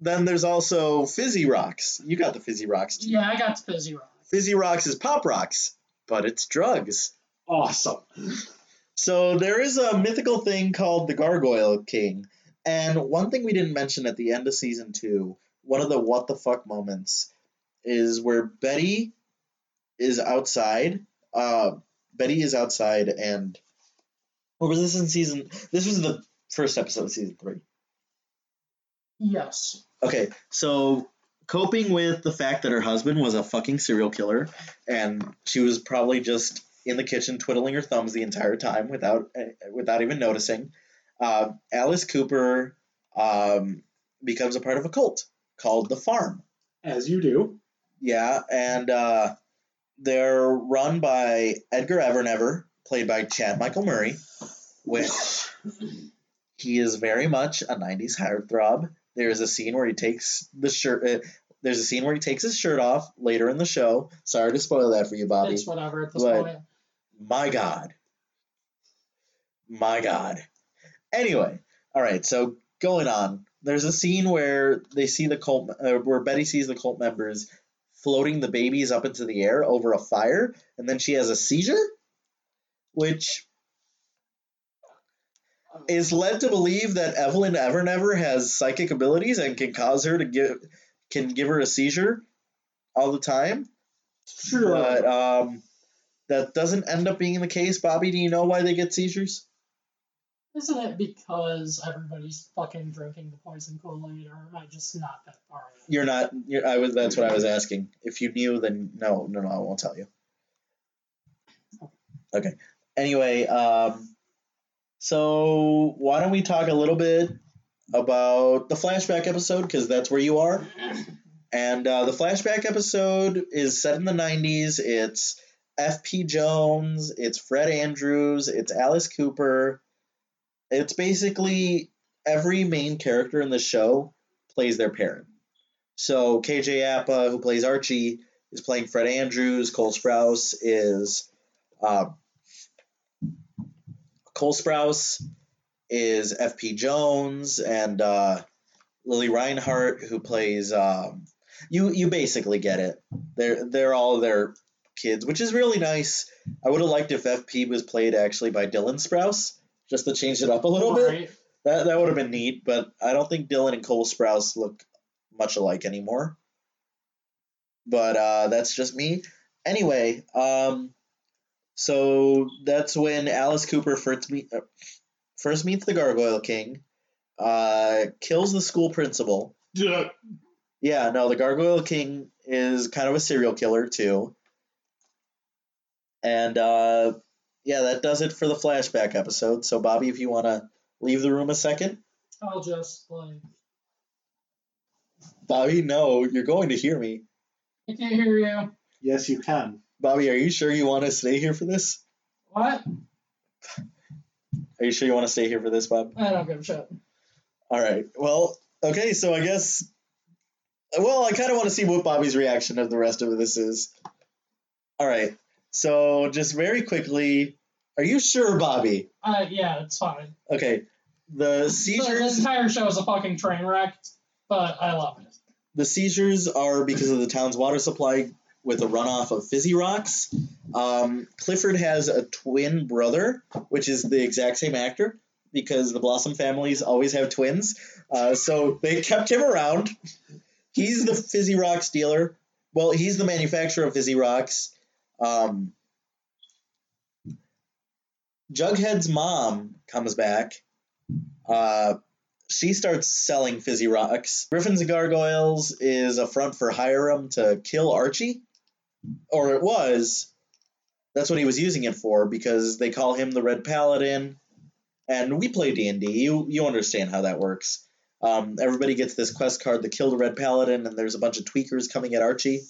Speaker 1: then there's also Fizzy Rocks. You got the Fizzy Rocks. too.
Speaker 3: Yeah, I got the Fizzy rocks.
Speaker 1: Fizzy Rocks is Pop Rocks, but it's drugs.
Speaker 2: Awesome.
Speaker 1: So there is a mythical thing called the Gargoyle King, and one thing we didn't mention at the end of season two, one of the what the fuck moments, is where Betty is outside. Uh, Betty is outside, and or was this in season? This was the first episode of season three.
Speaker 3: Yes.
Speaker 1: Okay, so coping with the fact that her husband was a fucking serial killer, and she was probably just in the kitchen twiddling her thumbs the entire time without uh, without even noticing. Uh, Alice Cooper um, becomes a part of a cult called the Farm.
Speaker 2: As you do.
Speaker 1: Yeah, and uh, they're run by Edgar Evernever, played by Chad Michael Murray, which he is very much a '90s heartthrob. There's a scene where he takes the shirt. Uh, there's a scene where he takes his shirt off later in the show. Sorry to spoil that for you, Bobby.
Speaker 3: It's whatever at this
Speaker 1: But-
Speaker 3: point.
Speaker 1: My God. My God. Anyway, all right. So going on, there's a scene where they see the cult, uh, where Betty sees the cult members floating the babies up into the air over a fire, and then she has a seizure, which is led to believe that Evelyn Evernever has psychic abilities and can cause her to give can give her a seizure all the time.
Speaker 2: Sure.
Speaker 1: But um, that doesn't end up being the case. Bobby, do you know why they get seizures?
Speaker 3: Isn't it because everybody's fucking drinking the poison Kool-Aid, or am I just not that far in?
Speaker 1: You're not. You're, I was. That's what I was asking. If you knew, then no, no, no. I won't tell you. Okay. Anyway, um, so why don't we talk a little bit about the flashback episode because that's where you are. And uh, the flashback episode is set in the 90s. It's F.P. Jones, it's Fred Andrews, it's Alice Cooper. It's basically every main character in the show plays their parent. So KJ Appa, who plays Archie, is playing Fred Andrews. Cole Sprouse is. Uh, Cole Sprouse is F.P. Jones, and uh, Lili Reinhart, who plays. Um, you you basically get it. They're they're all their kids, which is really nice. I would have liked if FP was played actually by Dylan Sprouse, just to change it up a little bit. That that would have been neat, but I don't think Dylan and Cole Sprouse look much alike anymore. But uh, that's just me. Anyway, um, so that's when Alice Cooper first meet uh, first meets the Gargoyle King, uh, kills the school principal.
Speaker 2: Duh.
Speaker 1: Yeah, no, the Gargoyle King is kind of a serial killer too. And uh, yeah, that does it for the flashback episode. So Bobby, if you want to leave the room a second.
Speaker 3: I'll just like
Speaker 1: Bobby, no, you're going to hear me.
Speaker 3: I can't hear you.
Speaker 2: Yes, you can.
Speaker 1: Bobby, are you sure you want to stay here for this?
Speaker 3: What?
Speaker 1: Are you sure you want to stay here for this, Bob?
Speaker 3: I don't give a shit.
Speaker 1: All right. Well, okay, so I guess. Well, I kind of want to see what Bobby's reaction of the rest of this is. All right. So, just very quickly, are you sure, Bobby?
Speaker 3: Uh, yeah, it's fine.
Speaker 1: Okay. The
Speaker 3: The, the
Speaker 1: seizures.
Speaker 3: entire show is a fucking train wreck, but I love it.
Speaker 1: The seizures are because of the town's water supply with a runoff of fizzy rocks. Um, Clifford has a twin brother, which is the exact same actor because the Blossom families always have twins. Uh, so they kept him around. He's the fizzy rocks dealer. Well, he's the manufacturer of fizzy rocks. Um, Jughead's mom comes back. Uh, she starts selling fizzy rocks. Griffins and Gargoyles is a front for Hiram to kill Archie, or it was. That's what he was using it for because they call him the Red Paladin, and we play D and D. You you understand how that works. Um, everybody gets this quest card to kill the Red Paladin, and there's a bunch of tweakers coming at Archie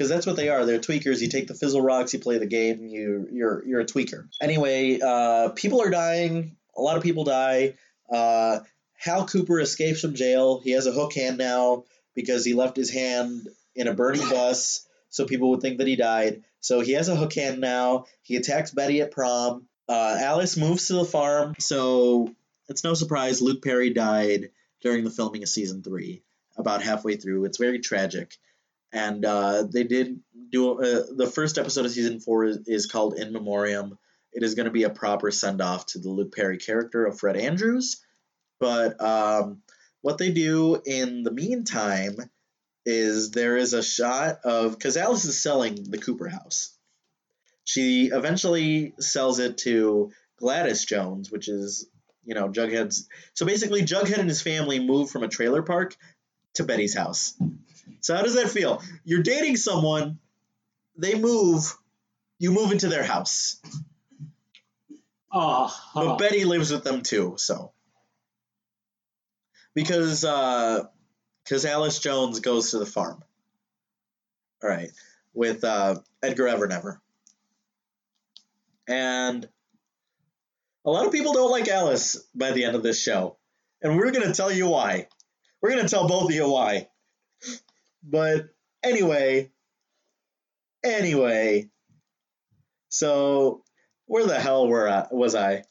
Speaker 1: because that's what they are. They're tweakers. You take the fizzle rocks, you play the game, you you're you're a tweaker. Anyway, uh, people are dying. A lot of people die. Uh, Hal Cooper escapes from jail. He has a hook hand now because he left his hand in a burning bus, so people would think that he died. So he has a hook hand now. He attacks Betty at prom. Uh, Alice moves to the farm. So it's no surprise Luke Perry died during the filming of season three, about halfway through. It's very tragic. And uh, they did do uh, the first episode of season four is, is called In Memoriam. it is going to be a proper send off to the Luke Perry character of Fred Andrews. But um, what they do in the meantime is there is a shot of because Alice is selling the Cooper house. She eventually sells it to Gladys Jones, which is you know Jughead's. So basically, Jughead and his family move from a trailer park to Betty's house. So how does that feel? You're dating someone, they move, you move into their house.
Speaker 2: Uh,
Speaker 1: But Betty lives with them too, so because uh because Alice Jones goes to the farm. All right, with uh, Edgar Evernever, and a lot of people don't like Alice by the end of this show, and we're gonna tell you why. We're gonna tell both of you why. But anyway, anyway, so where the hell were I, was I?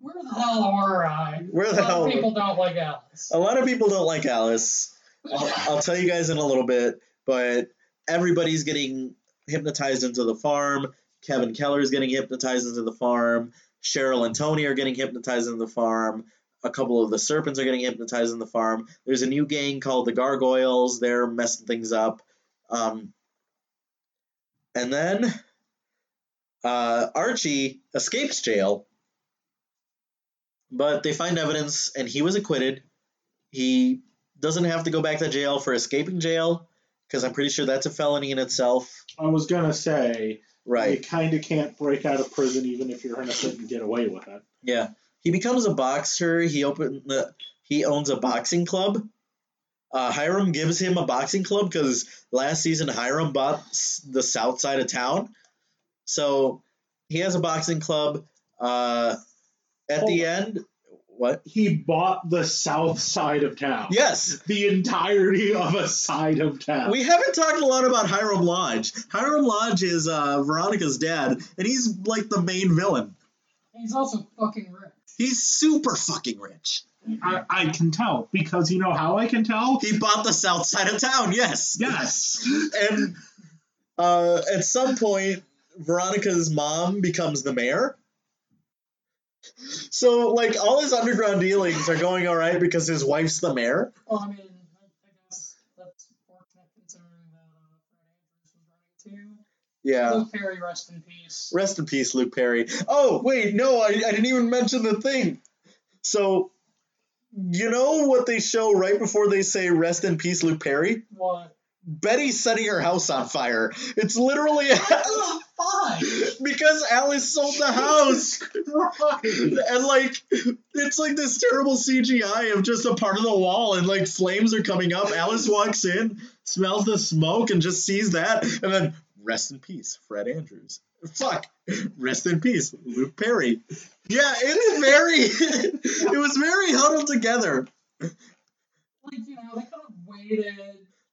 Speaker 3: Where the hell were I?
Speaker 1: Where the
Speaker 3: A lot
Speaker 1: hell?
Speaker 3: of people don't like Alice.
Speaker 1: A lot of people don't like Alice. I'll, I'll tell you guys in a little bit, but everybody's getting hypnotized into the farm. Kevin Keller is getting hypnotized into the farm. Cheryl and Toni are getting hypnotized into the farm. A couple of the serpents are getting hypnotized in the farm. There's a new gang called the Gargoyles. They're messing things up. Um, and then uh, Archie escapes jail, but they find evidence and he was acquitted. He doesn't have to go back to jail for escaping jail because I'm pretty sure that's a felony in itself.
Speaker 2: I was gonna say
Speaker 1: right.
Speaker 2: you kind of can't break out of prison even if you're innocent and get away with it.
Speaker 1: Yeah. He becomes a boxer. He opened the. He owns a boxing club. Uh, Hiram gives him a boxing club because last season Hiram bought s- the south side of town, so he has a boxing club. Uh, at
Speaker 2: Hold
Speaker 1: the
Speaker 2: on.
Speaker 1: end, what?
Speaker 2: He bought the south side of town.
Speaker 1: Yes,
Speaker 2: The entirety of a side of town.
Speaker 1: We haven't talked a lot about Hiram Lodge. Hiram Lodge is uh, Veronica's dad, and he's like the main villain.
Speaker 3: He's also fucking rich.
Speaker 1: He's super fucking rich.
Speaker 2: I, I can tell because you know how I can tell.
Speaker 1: He bought the south side of town, yes.
Speaker 2: Yes.
Speaker 1: And uh, at some point, Veronica's mom becomes the mayor. So, like, all his underground dealings are going all right because his wife's the mayor.
Speaker 3: Well, I mean, I, I guess that's fortunate considering that uh, Fred Andrews was running too.
Speaker 1: Yeah.
Speaker 3: Luke Perry, rest in peace.
Speaker 1: Rest in peace, Luke Perry. Oh, wait, no, I, I didn't even mention the thing. So, you know what they show right before they say rest in peace, Luke Perry?
Speaker 3: What?
Speaker 1: Betty setting her house on fire. It's literally
Speaker 3: oh,
Speaker 1: because Alice sold the house. And like it's like this terrible CGI of just a part of the wall and like flames are coming up. Alice walks in, smells the smoke and just sees that and then rest in peace, Fred Andrews. Fuck. Rest in peace, Luke Perry. Yeah, it's very it was very huddled together.
Speaker 3: Like, you know, they could have waited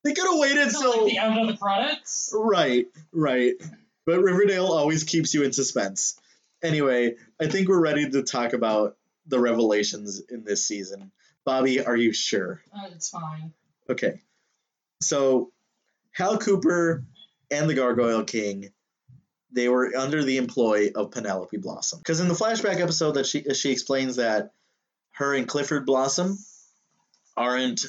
Speaker 1: They could have waited till
Speaker 3: like, the end of the credits.
Speaker 1: Right, right. But Riverdale always keeps you in suspense. Anyway, I think we're ready to talk about the revelations in this season. Bobby, are you sure?
Speaker 3: Uh, it's fine.
Speaker 1: Okay. So, Hal Cooper and the Gargoyle King, they were under the employ of Penelope Blossom. Because in the flashback episode that she she explains that her and Clifford Blossom aren't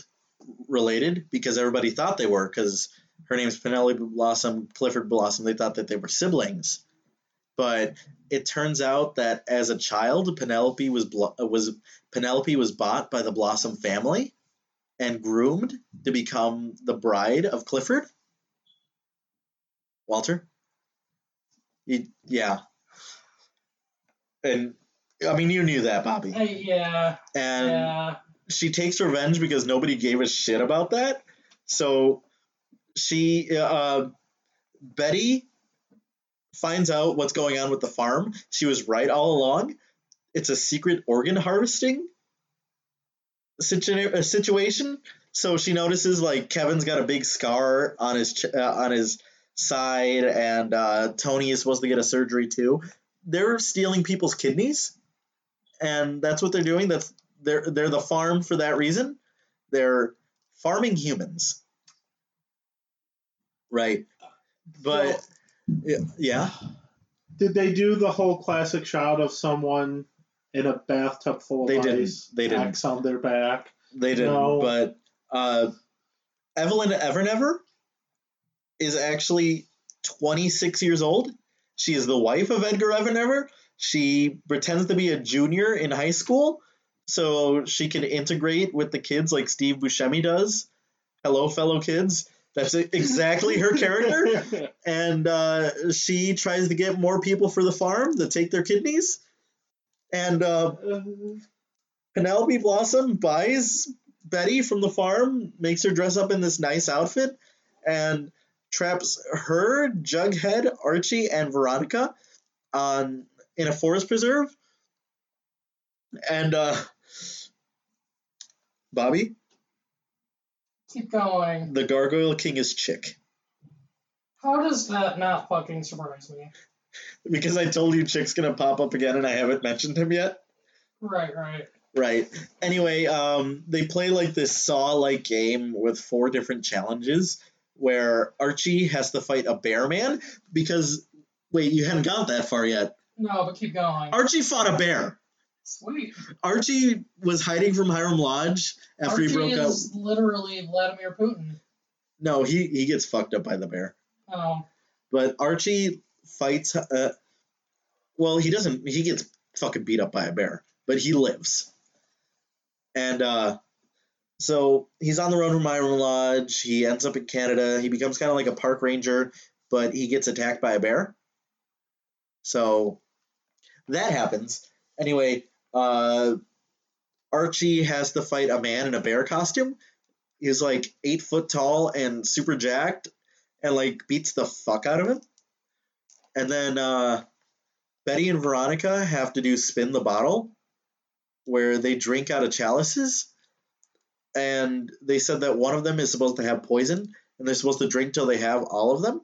Speaker 1: related because everybody thought they were because her name's Penelope Blossom, Clifford Blossom. They thought that they were siblings, but it turns out that as a child, Penelope was was Penelope was bought by the Blossom family and groomed to become the bride of Clifford. Walter, you, yeah, and I mean you knew that, Bobby,
Speaker 3: Uh, yeah,
Speaker 1: and
Speaker 3: yeah.
Speaker 1: she takes revenge because nobody gave a shit about that. So she, uh, Betty, finds out what's going on with the farm. She was right all along. It's a secret organ harvesting situ- uh, situation. So she notices like Kevin's got a big scar on his ch- uh, on his side, and uh, Toni is supposed to get a surgery too. They're stealing people's kidneys, and that's what they're doing. That's they're they're the farm for that reason. They're farming humans, right? But yeah, yeah.
Speaker 2: Did they do the whole classic shot of someone in a bathtub full of
Speaker 1: They
Speaker 2: ice?
Speaker 1: didn't. They didn't.
Speaker 2: On their back.
Speaker 1: They didn't,
Speaker 2: No.
Speaker 1: but uh, Evelyn ever Evernever is actually 26 years old. She is the wife of Edgar Evernever. She pretends to be a junior in high school so she can integrate with the kids like Steve Buscemi does. Hello, fellow kids. That's exactly her character. And uh, she tries to get more people for the farm to take their kidneys. And uh, Penelope Blossom buys Betty from the farm, makes her dress up in this nice outfit, and traps her, Jughead, Archie, and Veronica on in a forest preserve. And uh, Bobby,
Speaker 3: Keep going.
Speaker 1: the Gargoyle King is Chick.
Speaker 3: How does that not fucking surprise me?
Speaker 1: Because I told you Chick's gonna pop up again and I haven't mentioned him yet.
Speaker 3: Right, right.
Speaker 1: Right. Anyway, um, they play like this saw like game with four different challenges where Archie has to fight a bear man because wait, you haven't got that far yet.
Speaker 3: No, but keep going.
Speaker 1: Archie fought a bear.
Speaker 3: Sweet.
Speaker 1: Archie was hiding from Hiram Lodge after
Speaker 3: Archie
Speaker 1: he broke out.
Speaker 3: is literally Vladimir Putin.
Speaker 1: No, he he gets fucked up by the bear.
Speaker 3: Oh,
Speaker 1: But Archie fights. Uh, well, he doesn't. He gets fucking beat up by a bear, but he lives. And uh, so he's on the road from Hiram Lodge. He ends up in Canada. He becomes kind of like a park ranger, but he gets attacked by a bear. So that happens. Anyway, uh, Archie has to fight a man in a bear costume. He's like eight foot tall and super jacked, and like beats the fuck out of him. And then uh, Betty and Veronica have to do spin the bottle, where they drink out of chalices. And they said that one of them is supposed to have poison, and they're supposed to drink till they have all of them.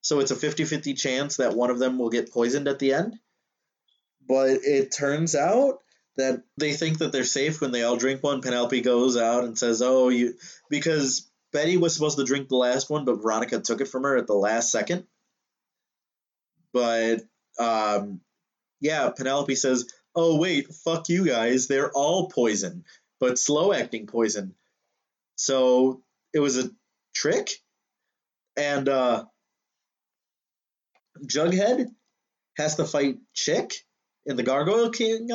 Speaker 1: So it's a 50 50 chance that one of them will get poisoned at the end. But it turns out that they think that they're safe when they all drink one. Penelope goes out and says, Oh, you. Because Betty was supposed to drink the last one, but Veronica took it from her at the last second. But um, yeah, Penelope says, "Oh wait, fuck you guys. They're all poison, but slow acting poison." So it was a trick, and uh, Jughead has to fight Chick in the Gargoyle King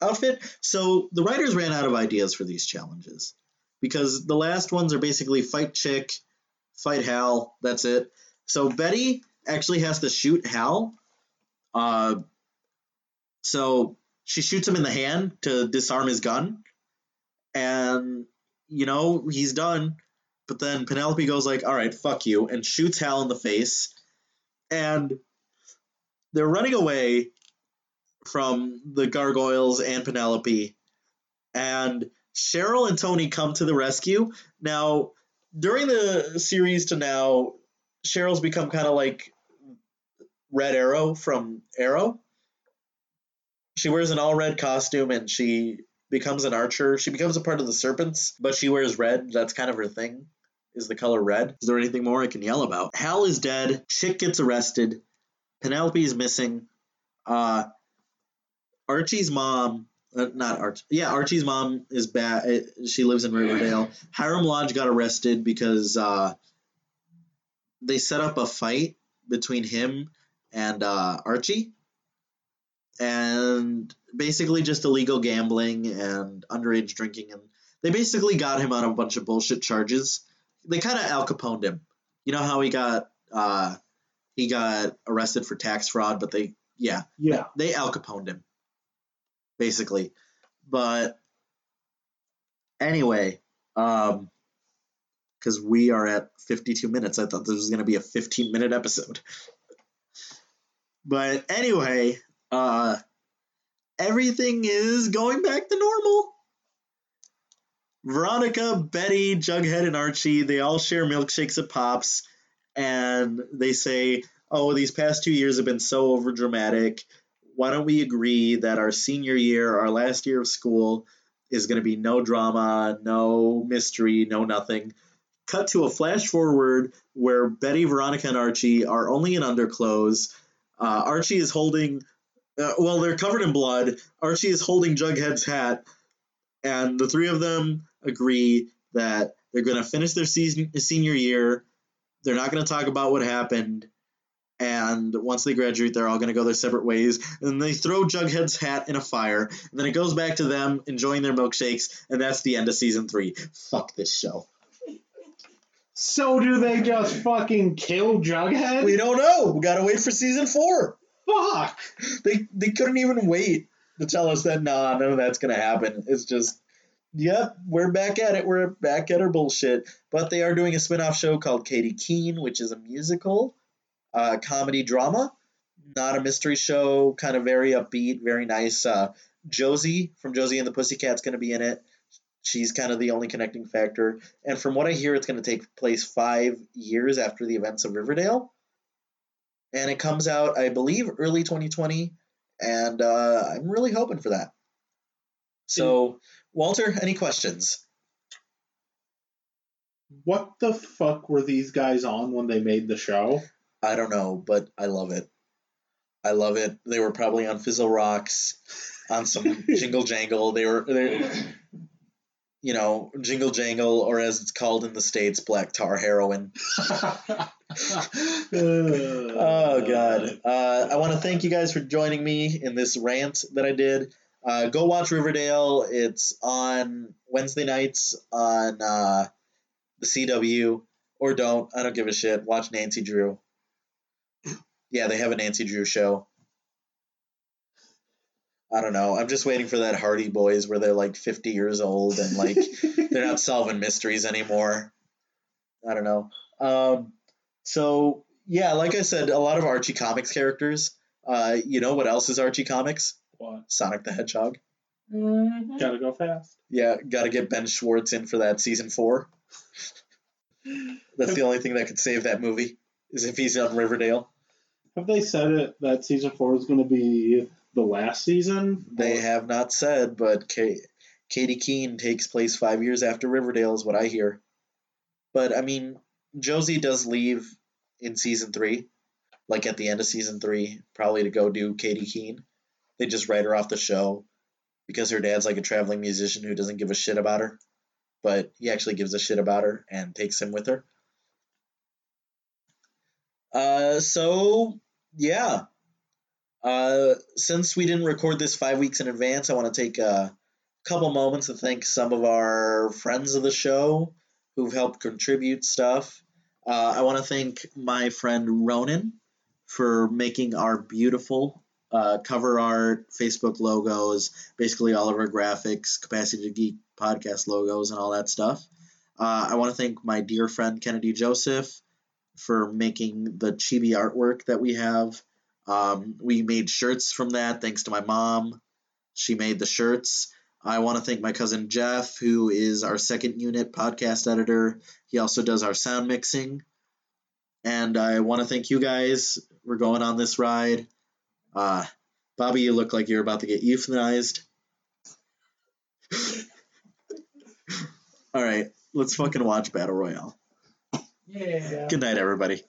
Speaker 1: outfit. So the writers ran out of ideas for these challenges because the last ones are basically fight Chick, fight Hal. That's it. So Betty actually has to shoot Hal. Uh, so she shoots him in the hand to disarm his gun, and you know he's done. But then Penelope goes like, "All right, fuck you," and shoots Hal in the face, and they're running away from the gargoyles and Penelope, and Cheryl and Toni come to the rescue. Now, during the series to now, Cheryl's become kind of like Red Arrow from Arrow. She wears an all red costume and she becomes an archer. She becomes a part of the Serpents, but she wears red. That's kind of her thing, is the color red. Is there anything more I can yell about? Hal is dead. Chick gets arrested. Penelope is missing. Uh, Archie's mom, uh, not Archie, yeah, Archie's mom is bad. She lives in Riverdale. Hiram Lodge got arrested because uh, they set up a fight between him and uh, Archie, and basically just illegal gambling and underage drinking, and they basically got him on a bunch of bullshit charges. They kind of Al Caponed him. You know how he got uh, he got arrested for tax fraud, but they yeah
Speaker 2: Yeah.
Speaker 1: they Al Caponed him, basically. But anyway, um, because we are at 52 minutes, I thought this was going to be a 15 minute episode. But anyway, uh, everything is going back to normal. Veronica, Betty, Jughead, and Archie, they all share milkshakes at Pops, and they say, Oh, these past two years have been so overdramatic. Why don't we agree that our senior year, our last year of school, is going to be no drama, no mystery, no nothing? Cut to a flash forward where Betty, Veronica, and Archie are only in underclothes. Uh, Archie is holding, uh, well, they're covered in blood. Archie is holding Jughead's hat, and the three of them agree that they're going to finish their season, senior year. They're not going to talk about what happened. And once they graduate, they're all going to go their separate ways. And they throw Jughead's hat in a fire. And then it goes back to them enjoying their milkshakes. And that's the end of season three. Fuck this show.
Speaker 2: So do they just fucking kill Jughead?
Speaker 1: We don't know. We got to wait for season four.
Speaker 2: Fuck.
Speaker 1: They they couldn't even wait to tell us that nah, none of that's gonna happen. It's just, yep, we're back at it. We're back at our bullshit. But they are doing a spin-off show called Katy Keene, which is a musical, uh, comedy drama, not a mystery show. Kind of very upbeat, very nice. Uh, Josie from Josie and the Pussycats going to be in it. She's kind of the only connecting factor. And from what I hear, it's going to take place five years after the events of Riverdale. And it comes out, I believe, early 2020 and uh, I'm really hoping for that. So, Walter, any questions?
Speaker 2: What the fuck were these guys on when they made the show?
Speaker 1: I don't know, but I love it. I love it. They were probably on Fizzle Rocks, on some Jingle Jangle. They were, they, you know, Jingle Jangle, or as it's called in the states, Black Tar Heroin. Oh God! Uh, I want to thank you guys for joining me in this rant that I did. Uh, go watch Riverdale. It's on Wednesday nights on uh, the CW, or don't. I don't give a shit. Watch Nancy Drew. Yeah, they have a Nancy Drew show. I don't know. I'm just waiting for that Hardy Boys where they're like 50 years old and like they're not solving mysteries anymore. I don't know. Um, so yeah, like I said, a lot of Archie Comics characters. Uh, you know what else is Archie Comics?
Speaker 2: what?
Speaker 1: Sonic the Hedgehog.
Speaker 3: Mm-hmm.
Speaker 2: Gotta go fast.
Speaker 1: Yeah, got to get Ben Schwartz in for that season four. That's the only thing that could save that movie is if he's on Riverdale.
Speaker 2: Have they said it that season four is going to be the last season?
Speaker 1: They
Speaker 2: Or-
Speaker 1: have not said, but Ka- Katy Keene takes place five years after Riverdale, is what I hear. But I mean, Josie does leave in season three, like at the end of season three, probably to go do Katy Keene. They just write her off the show because her dad's like a traveling musician who doesn't give a shit about her, but he actually gives a shit about her and takes him with her. Uh, so yeah, uh, since we didn't record this five weeks in advance, I want to take a couple moments to thank some of our friends of the show who've helped contribute stuff. Uh, I want to thank my friend Ronan for making our beautiful uh, cover art, Facebook logos, basically all of our graphics, Capacity to Geek podcast logos, and all that stuff. Uh, I want to thank my dear friend Kennedy Joseph for making the chibi artwork that we have. Um, we made shirts from that thanks to my mom. She made the shirts. I want to thank my cousin Jeff, who is our second unit podcast editor. He also does our sound mixing. And I want to thank you guys. We're going on this ride. Uh, Bobby, you look like you're about to get euthanized. All right, let's fucking watch Battle Royale.
Speaker 3: Yeah.
Speaker 1: Good night, everybody.